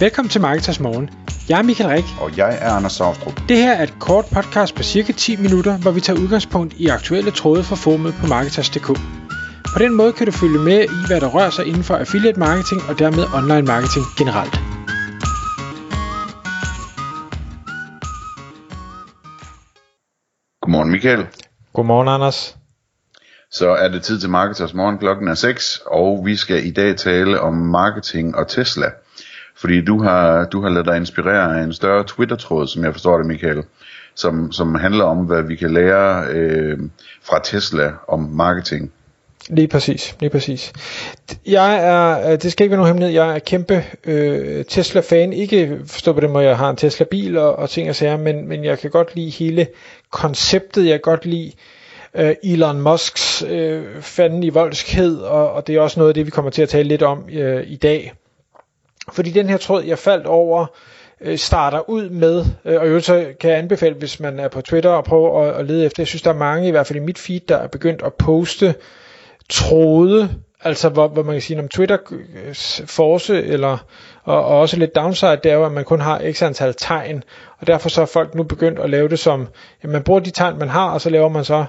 Velkommen til Marketers Morgen. Jeg er Michael Rik. Og jeg er Anders Saustrup. Det her er et kort podcast på cirka 10 minutter, hvor vi tager udgangspunkt i aktuelle tråde fra formet på Marketers.dk. På den måde kan du følge med i, hvad der rører sig inden for affiliate marketing og dermed online marketing generelt. Godmorgen Michael. Godmorgen Anders. Så er det tid til Marketers Morgen. Klokken er 6, og vi skal i dag tale om marketing og Tesla. Fordi du har, du har lavet dig inspirere af en større Twitter-tråd, som jeg forstår det, Michael, som, som handler om, hvad vi kan lære øh, fra Tesla om marketing. Lige præcis, lige præcis. Jeg er, øh, det skal ikke være nogen hemmelighed, jeg er kæmpe øh, Tesla-fan. Ikke forstå på det måde, jeg har en Tesla-bil og, og ting og sager, men, men jeg kan godt lide hele konceptet. Jeg kan godt lide øh, Elon Musks øh, fanden i voldskhed, og, og det er også noget af det, vi kommer til at tale lidt om øh, i dag. Fordi den her tråd, jeg faldt over, øh, starter ud med, øh, og jo så kan jeg anbefale, hvis man er på Twitter og prøver at, at lede efter, jeg synes, der er mange, i hvert fald i mit feed, der er begyndt at poste tråde, altså hvor, hvor man kan sige, om Twitter øh, force, eller, og, og også lidt downside, det er jo, at man kun har x antal tegn, og derfor så er folk nu begyndt at lave det som, at man bruger de tegn, man har, og så laver man så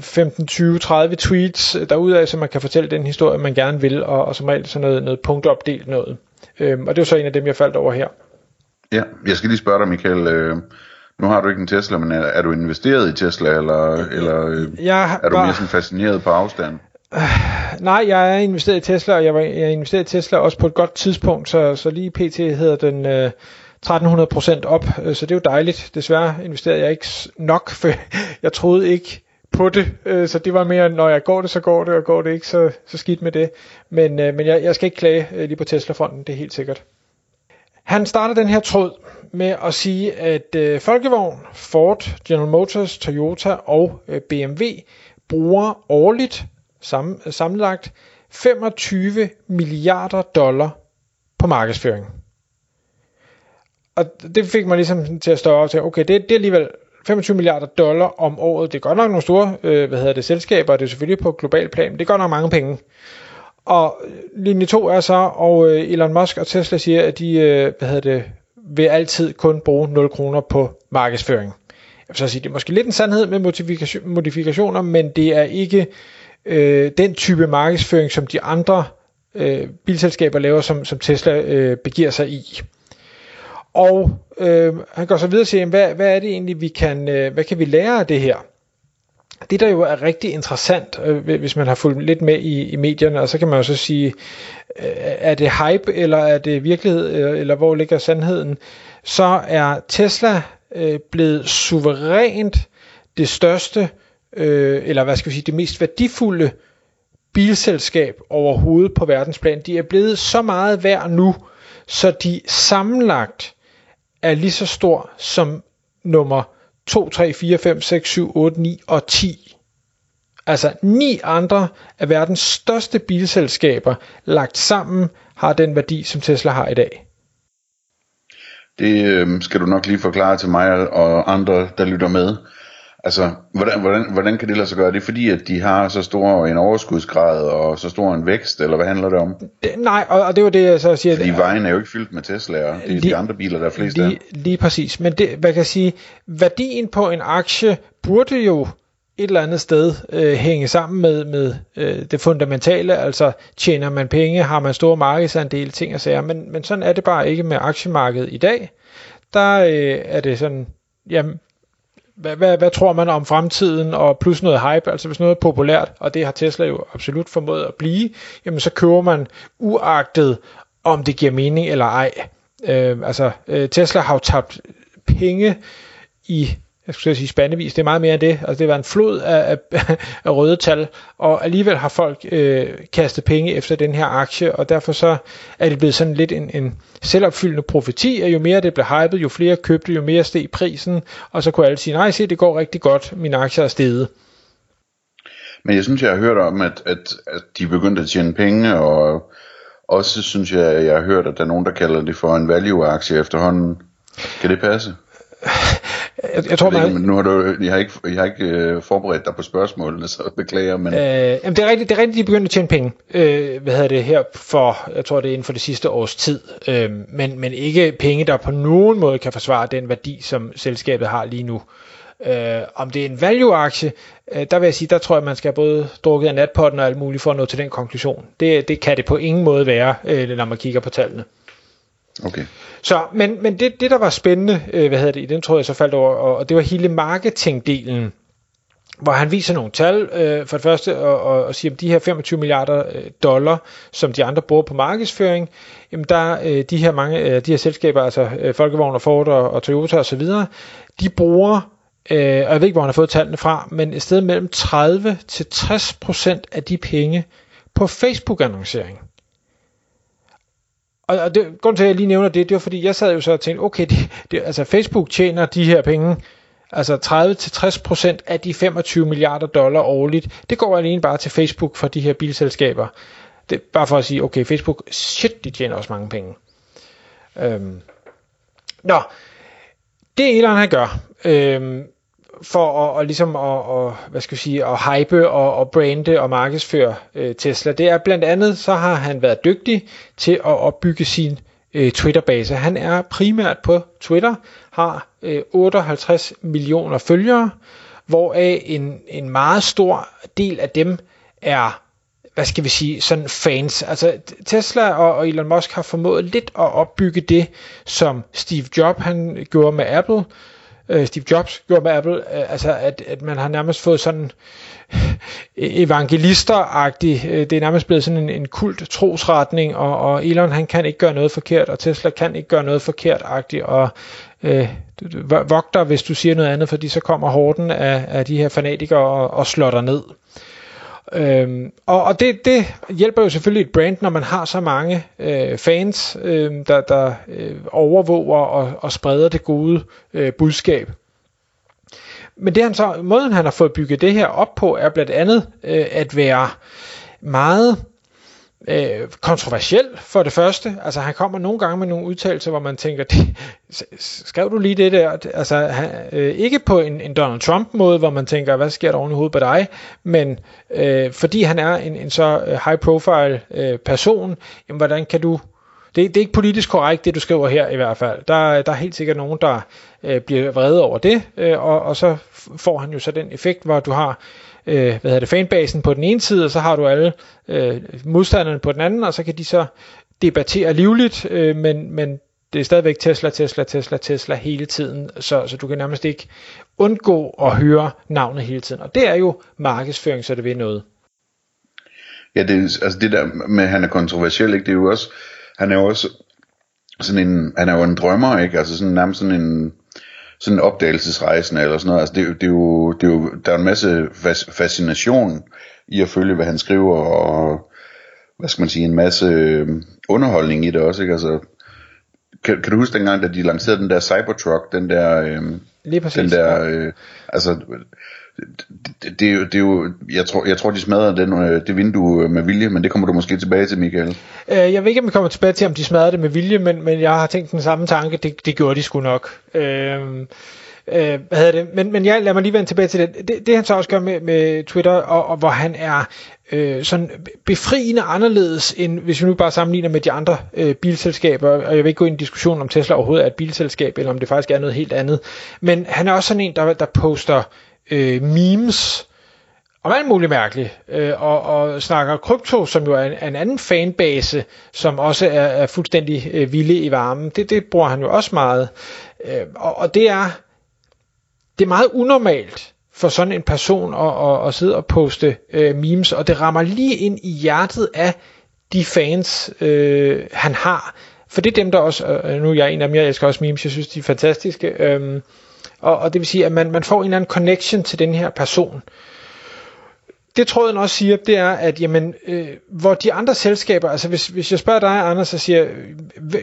15, 20, 30 tweets øh, derudaf, så man kan fortælle den historie, man gerne vil, og, og som regel sådan noget, noget punktopdelt noget. Øhm, og det var så en af dem, jeg faldt over her. Ja, jeg skal lige spørge dig, Michael. Øh, nu har du ikke en Tesla, men er, er du investeret i Tesla, eller, eller øh, jeg er du mere sådan fascineret på afstand? Øh, nej, jeg er investeret i Tesla, og jeg, var, jeg er investeret i Tesla også på et godt tidspunkt, så, så lige pt. hedder den øh, 1300% op, øh, så det er jo dejligt. Desværre investerede jeg ikke nok, for jeg troede ikke på det, øh, så det var mere, når jeg går det, så går det, og går det ikke, så, så skidt med det. Men, øh, men jeg, jeg skal ikke klage øh, lige på Tesla-fronten, det er helt sikkert. Han starter den her tråd med at sige, at øh, Folkevogn, Ford, General Motors, Toyota og øh, BMW bruger årligt sam, sammenlagt 25 milliarder dollar på markedsføring. Og det fik mig ligesom til at stå op til, okay, det, det er alligevel 25 milliarder dollar om året. Det er godt nok nogle store øh, hvad hedder det, selskaber, det er selvfølgelig på global plan, men det er godt nok mange penge. Og linje 2 er så, og øh, Elon Musk og Tesla siger, at de øh, hvad hedder det, vil altid kun bruge 0 kroner på markedsføring. Jeg vil så sige, det er måske lidt en sandhed med modifikationer, men det er ikke øh, den type markedsføring, som de andre øh, bilselskaber laver, som, som Tesla øh, begiver sig i. Og øh, han går så videre og siger, hvad, hvad er det egentlig, vi kan, øh, hvad kan vi lære af det her? Det der jo er rigtig interessant, øh, hvis man har fulgt lidt med i, i medierne, og så kan man jo så sige, øh, er det hype, eller er det virkelighed, eller, eller hvor ligger sandheden? Så er Tesla øh, blevet suverænt det største, øh, eller hvad skal vi sige, det mest værdifulde bilselskab overhovedet på verdensplan. De er blevet så meget værd nu, så de sammenlagt er lige så stor som nummer 2, 3, 4, 5, 6, 7, 8, 9 og 10. Altså ni andre af verdens største bilselskaber lagt sammen har den værdi, som Tesla har i dag. Det øh, skal du nok lige forklare til mig og andre, der lytter med. Altså, hvordan, hvordan, hvordan kan det lade sig gøre? Det er fordi, at de har så stor en overskudsgrad og så stor en vækst, eller hvad handler det om? Det, nej, og, og det var det, jeg så siger. Fordi vejen er jo ikke fyldt med Tesla'er. Det er lige, de andre biler, der er flest lige, af. Lige præcis. Men det, hvad kan jeg sige, værdien på en aktie burde jo et eller andet sted øh, hænge sammen med, med øh, det fundamentale, altså tjener man penge, har man store markedsandel, ting og sager, men, men sådan er det bare ikke med aktiemarkedet i dag. Der øh, er det sådan, jamen, hvad, hvad, hvad tror man om fremtiden, og plus noget hype, altså hvis noget er populært, og det har Tesla jo absolut formået at blive, jamen så køber man uagtet, om det giver mening eller ej. Øh, altså øh, Tesla har jo tabt penge i jeg skulle sige spandevis, det er meget mere end det. Altså det var en flod af, af, af røde tal, og alligevel har folk øh, kastet penge efter den her aktie, og derfor så er det blevet sådan lidt en, en selvopfyldende profeti, at jo mere det blev hypet, jo flere købte, jo mere steg prisen, og så kunne alle sige, nej se, det går rigtig godt, min aktie er steget. Men jeg synes, jeg har hørt om, at, at, at de begyndte at tjene penge, og også synes jeg, jeg har hørt, at der er nogen, der kalder det for en value-aktie efterhånden. Kan det passe? Jeg, jeg tror, Jeg, man, ikke, nu har du, jeg har ikke, jeg har ikke øh, forberedt dig på spørgsmålene, så beklager, men Øh, jamen det er rigtigt, det er rigtigt, de er begyndt at tjene penge. Øh, hvad hedder det her for, jeg tror det er inden for det sidste års tid. Øh, men, men ikke penge, der på nogen måde kan forsvare den værdi, som selskabet har lige nu. Øh, om det er en value-aktie, øh, der vil jeg sige, der tror jeg, man skal have både drukket af natpotten og alt muligt for at nå til den konklusion. Det, det kan det på ingen måde være, øh, når man kigger på tallene. okay. Så, men, men det, det, der var spændende, øh, hvad hedder det, i den tror jeg så faldt over, og, og det var hele marketingdelen, hvor han viser nogle tal, øh, for det første, og, og, og siger, at de her 25 milliarder øh, dollar, som de andre bruger på markedsføring, jamen der øh, de her mange, øh, de her selskaber, altså øh, Folkevogn og Ford og, og Toyota osv., de bruger, øh, og jeg ved ikke, hvor han har fået tallene fra, men et sted mellem 30 til 60 procent af de penge på Facebook-annoncering. Og, og det, grunden til, at jeg lige nævner det, det var fordi, jeg sad jo så og tænkte, okay, det, det, altså Facebook tjener de her penge, altså 30-60% af de 25 milliarder dollar årligt, det går alene bare til Facebook for de her bilselskaber. Det bare for at sige, okay, Facebook, shit, de tjener også mange penge. Øhm. Nå, det Elon han gør, øhm, for at, og ligesom at, og, hvad skal jeg sige, at hype og, og brande og markedsføre øh, Tesla, det er blandt andet, så har han været dygtig til at opbygge sin øh, Twitter-base. Han er primært på Twitter, har øh, 58 millioner følgere, hvoraf en, en meget stor del af dem er hvad skal vi sige, sådan fans. Altså Tesla og, og Elon Musk har formået lidt at opbygge det, som Steve Jobs han gjorde med Apple, øh, Steve Jobs gjorde med Apple, øh, altså at, at man har nærmest fået sådan evangelisteragtig, øh, det er nærmest blevet sådan en, en kult trosretning, og, og Elon han kan ikke gøre noget forkert, og Tesla kan ikke gøre noget forkert-agtigt, og øh, vogter, hvis du siger noget andet, fordi så kommer horden af, af de her fanatikere og, og slår dig ned. Øhm, og og det, det hjælper jo selvfølgelig et brand, når man har så mange øh, fans, øh, der, der øh, overvåger og, og spreder det gode øh, budskab. Men det han så, måden han har fået bygget det her op på, er blandt andet øh, at være meget øh, kontroversiel for det første. Altså han kommer nogle gange med nogle udtalelser, hvor man tænker, det, skrev du lige det der? Altså han, øh, ikke på en, en Donald Trump måde, hvor man tænker, hvad sker der oven i hovedet på dig? Men øh, fordi han er en, en så øh, high profile øh, person, jamen hvordan kan du det, det er ikke politisk korrekt, det du skriver her i hvert fald. Der, der er helt sikkert nogen, der øh, bliver vrede over det, øh, og, og så får han jo så den effekt, hvor du har øh, hvad hedder det, fanbasen på den ene side, og så har du alle øh, modstanderne på den anden, og så kan de så debattere livligt, øh, men, men det er stadigvæk Tesla, Tesla, Tesla, Tesla hele tiden, så, så du kan nærmest ikke undgå at høre navnet hele tiden. Og det er jo markedsføring, så det vil noget. Ja, det, er- altså det der med, at han er kontroversiel, ikke, det er jo også, han er jo også sådan en, han er jo en drømmer, ikke, altså sådan nærmest sådan en, sådan en opdagelsesrejsende eller sådan noget, altså det, er jo- det, er jo, det er jo, der er en masse fas, fascination i at følge, hvad han skriver, og hvad skal man sige, en masse øh, underholdning i det også, ikke, altså, kan, kan du huske dengang, da de lancerede den der Cybertruck, den der, øh, Lige præcis. den der, øh, altså, det, det, det, er jo, det er jo, jeg tror, jeg tror de smadrede den, øh, det vindue øh, med vilje, men det kommer du måske tilbage til, Michael. Øh, jeg ved ikke, om vi kommer tilbage til, om de smadrede det med vilje, men, men jeg har tænkt den samme tanke. Det, det gjorde de sgu nok. Øh, øh, hvad hedder det? Men, men jeg lad mig lige vende tilbage til det. Det, det han så også gør med, med Twitter, og, og hvor han er øh, sådan befriende anderledes, end hvis vi nu bare sammenligner med de andre øh, bilselskaber, og jeg vil ikke gå ind i en diskussion om Tesla overhovedet er et bilselskab, eller om det faktisk er noget helt andet. Men han er også sådan en, der, der poster øh, memes, om alt muligt mærkeligt, øh, og, og snakker krypto, som jo er en, en anden fanbase, som også er, er fuldstændig øh, vilde i varmen. Det, det bruger han jo også meget. Øh, og, og det er det er meget unormalt for sådan en person at, at, at sidde og poste øh, memes, og det rammer lige ind i hjertet af de fans, øh, han har. For det er dem, der også, øh, nu er jeg en af dem, jeg elsker også memes, jeg synes, de er fantastiske. Øh, og, og det vil sige, at man, man får en eller anden connection til den her person. Det tråden også siger, det er, at jamen, øh, hvor de andre selskaber, altså hvis, hvis jeg spørger dig, Anders, og siger,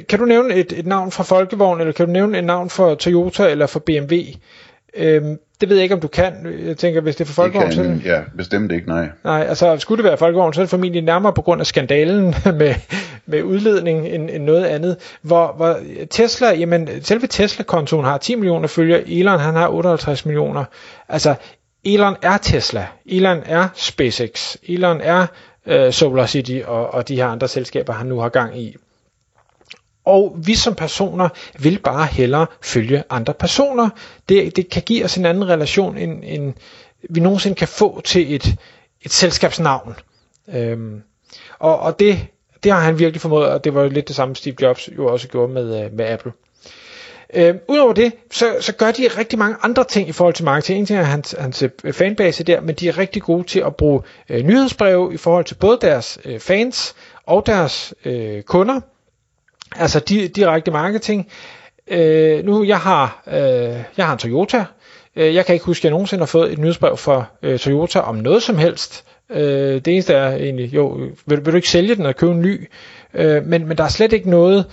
kan du nævne et, et navn fra Folkevogn, eller kan du nævne et navn for Toyota eller for BMW? øh, det ved jeg ikke, om du kan. Jeg tænker, hvis det er for folkevogn, så... Ja, bestemt ikke, nej. Nej, altså skulle det være folkevogn, så er det formentlig nærmere på grund af skandalen med, med udledning end, end noget andet. Hvor, hvor Tesla, jamen selve Tesla-kontoen har 10 millioner følgere, Elon han har 58 millioner. Altså, Elon er Tesla, Elon er SpaceX, Elon er øh, SolarCity og, og de her andre selskaber, han nu har gang i. Og vi som personer vil bare hellere følge andre personer. Det, det kan give os en anden relation, end, end vi nogensinde kan få til et, et selskabsnavn. Øhm, og og det, det har han virkelig formået, og det var jo lidt det samme Steve Jobs jo også gjorde med, øh, med Apple. Øh, Udover det, så, så gør de rigtig mange andre ting i forhold til marketing. En ting er hans, hans øh, fanbase der, men de er rigtig gode til at bruge øh, nyhedsbreve i forhold til både deres øh, fans og deres øh, kunder. Altså di, direkte marketing. Øh, nu, jeg har, øh, jeg har en Toyota. Øh, jeg kan ikke huske, at jeg nogensinde har fået et nyhedsbrev fra øh, Toyota om noget som helst. Øh, det eneste er egentlig, jo, vil, vil du ikke sælge den og købe en ny? Øh, men, men der er slet ikke noget,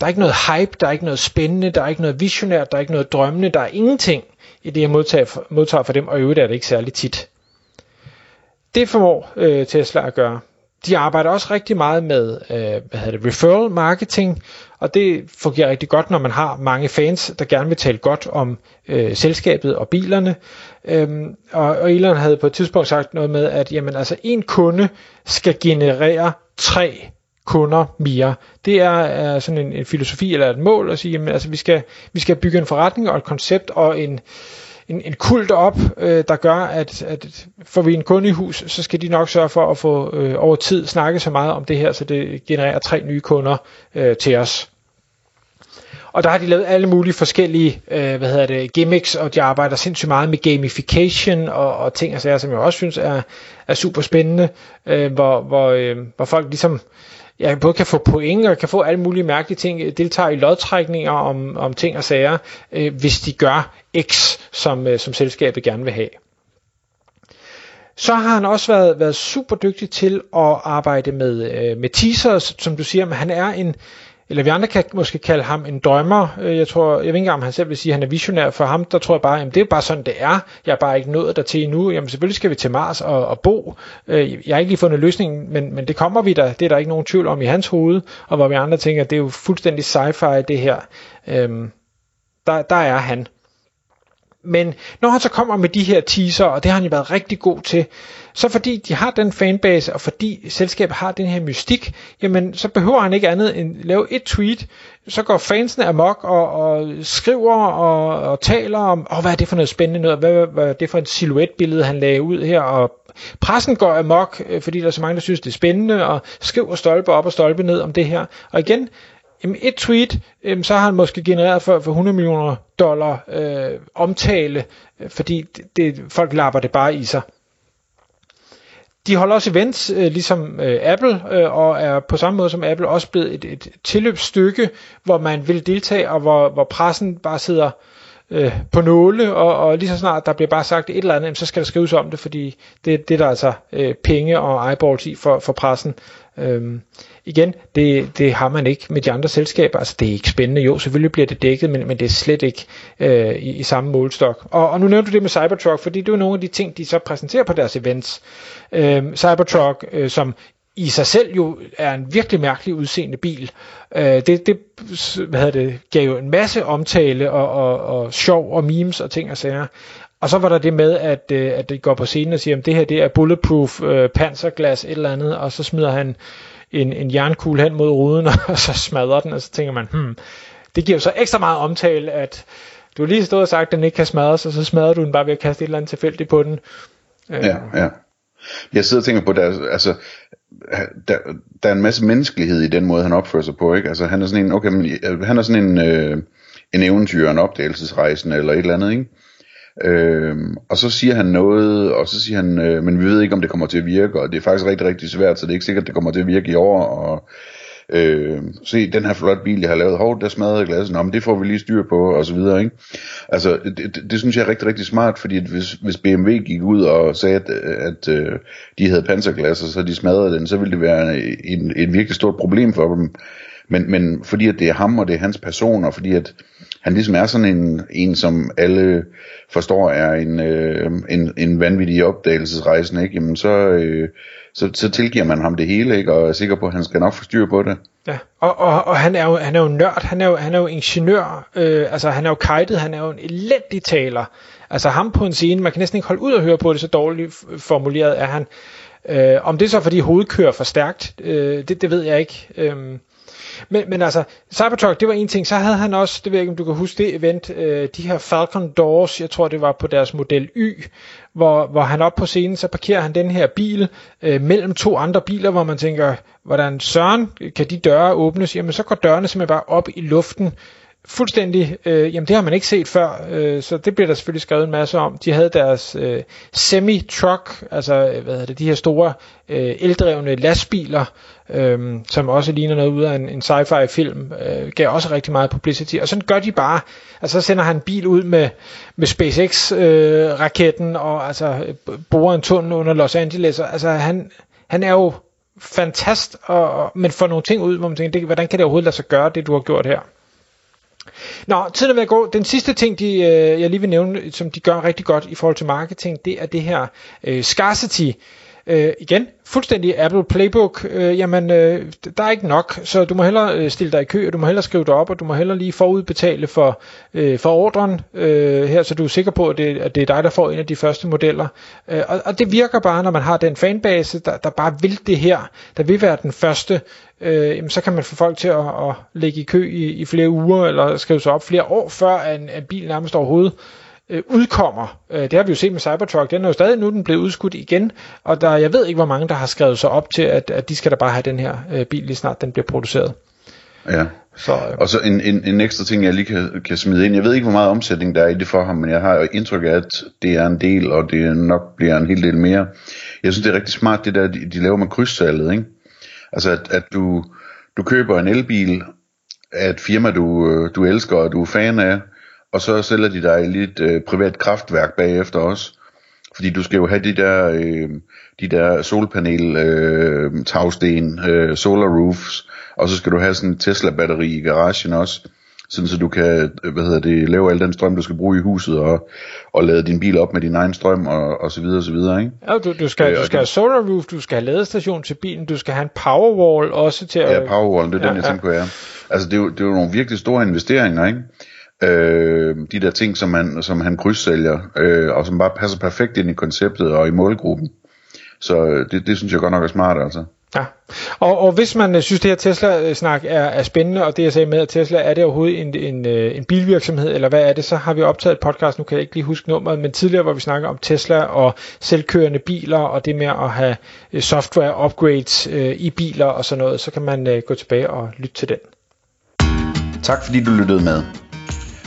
der er ikke noget hype, der er ikke noget spændende, der er ikke noget visionært, der er ikke noget drømmende, der er ingenting i det, jeg modtager, modtager for dem, og i øvrigt er det ikke særlig tit. Det formår øh, Tesla at gøre de arbejder også rigtig meget med øh, hvad hedder det, referral marketing, og det fungerer rigtig godt, når man har mange fans, der gerne vil tale godt om øh, selskabet og bilerne. Øhm, og, og Elon havde på et tidspunkt sagt noget med, at jamen, altså, en kunde skal generere tre kunder mere. Det er, er sådan en, en filosofi eller et mål at sige, jamen, altså, vi, skal, vi skal bygge en forretning og et koncept og en, en, en kult op, øh, der gør, at, at får vi en kunde i hus, så skal de nok sørge for at få øh, over tid snakke så meget om det her, så det genererer tre nye kunder øh, til os. Og der har de lavet alle mulige forskellige øh, hvad hedder det, gimmicks, og de arbejder sindssygt meget med gamification og, og ting og sager, som jeg også synes er, er super spændende, øh, hvor, hvor, øh, hvor folk ligesom ja, både kan få point og kan få alle mulige mærkelige ting, deltager i lodtrækninger om, om ting og sager, øh, hvis de gør X, som, øh, som selskabet gerne vil have. Så har han også været, været super dygtig til at arbejde med, øh, med teasers, som du siger, men han er en, eller vi andre kan måske kalde ham en drømmer. Øh, jeg tror, jeg ved ikke engang, om han selv vil sige, at han er visionær. For ham, der tror jeg bare, at det er bare sådan, det er. Jeg er bare ikke nået der til endnu. Jamen selvfølgelig skal vi til Mars og, og bo. Øh, jeg har ikke lige fundet løsningen, men, men det kommer vi der. Det er der ikke nogen tvivl om i hans hoved. Og hvor vi andre tænker, at det er jo fuldstændig sci-fi det her. Øhm, der, der er han. Men når han så kommer med de her teaser, og det har han jo været rigtig god til, så fordi de har den fanbase, og fordi selskabet har den her mystik, jamen så behøver han ikke andet end lave et tweet, så går fansene amok og, og skriver og, og taler om, oh, hvad er det for noget spændende noget, hvad, hvad er det for et silhuetbillede, han lagde ud her, og pressen går amok, øh, fordi der er så mange, der synes, det er spændende, og skriver stolpe op og stolpe ned om det her. Og igen, Jamen et tweet, jamen, så har han måske genereret for, for 100 millioner dollar øh, omtale, øh, fordi det, det, folk lapper det bare i sig. De holder også events, øh, ligesom øh, Apple, øh, og er på samme måde som Apple også blevet et, et tilløbsstykke, hvor man vil deltage, og hvor, hvor pressen bare sidder øh, på nåle, og, og lige så snart der bliver bare sagt et eller andet, så skal der skrives om det, fordi det, det er der altså øh, penge og eyeballs i for, for pressen. Øhm, igen, det, det har man ikke med de andre selskaber. Altså, det er ikke spændende. Jo, selvfølgelig bliver det dækket, men, men det er slet ikke øh, i, i samme målstok. Og, og nu nævnte du det med Cybertruck, fordi det er jo nogle af de ting, de så præsenterer på deres events. Øhm, Cybertruck, øh, som i sig selv jo er en virkelig mærkelig udseende bil. Øh, det, det, hvad hedder det gav jo en masse omtale og, og, og sjov og memes og ting og sager. Og så var der det med, at, øh, at det går på scenen og siger, at det her det er bulletproof øh, panserglas, et eller andet, og så smider han en, en jernkugle hen mod ruden, og så smadrer den, og så tænker man, hmm, det giver jo så ekstra meget omtale, at du lige stod og sagt, at den ikke kan smadres, og så smadrer du den bare ved at kaste et eller andet tilfældigt på den. Øh. Ja, ja. Jeg sidder og tænker på, der, altså, der, der er en masse menneskelighed i den måde, han opfører sig på, ikke? Altså, han er sådan en, okay, men, øh, han er sådan en, øh, en eventyr, en opdagelsesrejsende, eller et eller andet, ikke? Øh, og så siger han noget, og så siger han, øh, men vi ved ikke, om det kommer til at virke, og det er faktisk rigtig, rigtig svært, så det er ikke sikkert, at det kommer til at virke i år, og øh, se den her flotte bil, jeg har lavet, hov, der smadrede glasen, om det får vi lige styr på, og så videre, ikke? Altså, det, det, det synes jeg er rigtig, rigtig smart, fordi at hvis, hvis BMW gik ud og sagde, at, at øh, de havde panserglas, og så de smadrede den, så ville det være en, et virkelig stort problem for dem. Men, men fordi at det er ham, og det er hans person, og fordi at han ligesom er sådan en, en som alle forstår er en, øh, en, en vanvittig opdagelsesrejsen, ikke? Jamen så, øh, så, så tilgiver man ham det hele, ikke? Og er sikker på, at han skal nok få styr på det. Ja, og, og, og han, er jo, han er jo nørd, han er jo, han er jo ingeniør, øh, altså han er jo kajtet, han er jo en elendig taler. Altså ham på en scene, man kan næsten ikke holde ud og høre på det, så dårligt formuleret er han. Øh, om det er så fordi hovedet kører for stærkt, øh, det, det ved jeg ikke. Øh, men, men altså, Cybertruck, det var en ting. Så havde han også, det ved jeg ikke, om du kan huske det event, øh, de her Falcon Doors, jeg tror det var på deres model Y, hvor, hvor han op på scenen, så parkerer han den her bil øh, mellem to andre biler, hvor man tænker, hvordan søren kan de døre åbnes? Jamen så går dørene simpelthen bare op i luften, fuldstændig, øh, jamen det har man ikke set før, øh, så det bliver der selvfølgelig skrevet en masse om. De havde deres øh, semi-truck, altså øh, hvad hedder det, de her store øh, eldrevne lastbiler, øh, som også ligner noget ud af en, en sci-fi film, øh, gav også rigtig meget publicity, og sådan gør de bare, altså så sender han en bil ud med, med SpaceX-raketten, øh, og altså borer en tunnel under Los Angeles, og, altså han, han er jo fantast, og, og, men får nogle ting ud, hvor man tænker, det, hvordan kan det overhovedet lade sig gøre, det du har gjort her? Nå, tiden er ved at gå. Den sidste ting, de, øh, jeg lige vil nævne, som de gør rigtig godt i forhold til marketing, det er det her øh, scarcity. Øh, igen, fuldstændig Apple Playbook, øh, jamen øh, der er ikke nok, så du må hellere øh, stille dig i kø, og du må hellere skrive dig op, og du må hellere lige forudbetale for, øh, for ordren øh, her, så du er sikker på, at det, at det er dig, der får en af de første modeller. Øh, og, og det virker bare, når man har den fanbase, der, der bare vil det her, der vil være den første, øh, jamen, så kan man få folk til at, at lægge i kø i, i flere uger, eller skrive sig op flere år, før en, en bil nærmest overhovedet øh, udkommer. Øh, det har vi jo set med Cybertruck. Den er jo stadig nu den blevet udskudt igen, og der, jeg ved ikke, hvor mange der har skrevet sig op til, at, at de skal da bare have den her øh, bil, lige snart den bliver produceret. Ja. Så, øh. Og så en, en, en ekstra ting, jeg lige kan, kan smide ind. Jeg ved ikke, hvor meget omsætning der er i det for ham, men jeg har indtryk af, at det er en del, og det nok bliver en hel del mere. Jeg synes, det er rigtig smart, det der, de, de laver med krydssalget, ikke? Altså, at, at du, du køber en elbil af et firma, du, øh, du elsker, og du er fan af, og så sælger de dig lidt øh, privat kraftværk bagefter også. Fordi du skal jo have de der, øh, de der solpanel øh, tagsten, øh, solar roofs, og så skal du have sådan en Tesla batteri i garagen også, sådan så du kan, hvad hedder det, lave al den strøm, du skal bruge i huset, og, og lade din bil op med din egen strøm, og, og så videre, og så videre, ikke? Ja, du, du skal, øh, du skal have solar roof, du skal have ladestation til bilen, du skal have en powerwall også til at... Ja, powerwall, det er ja, den, jeg ja. tænker på, ja. Altså, det er, jo, det er jo nogle virkelig store investeringer, ikke? Øh, de der ting, som han, som han krydssælger, øh, og som bare passer perfekt ind i konceptet og i målgruppen. Så øh, det, det synes jeg godt nok er smart, altså. Ja, og, og hvis man øh, synes, det her Tesla-snak er, er spændende, og det jeg sagde med, at Tesla, er det overhovedet en, en, øh, en bilvirksomhed, eller hvad er det, så har vi optaget et podcast, nu kan jeg ikke lige huske nummeret, men tidligere, hvor vi snakker om Tesla og selvkørende biler, og det med at have software upgrades øh, i biler og sådan noget, så kan man øh, gå tilbage og lytte til den. Tak fordi du lyttede med.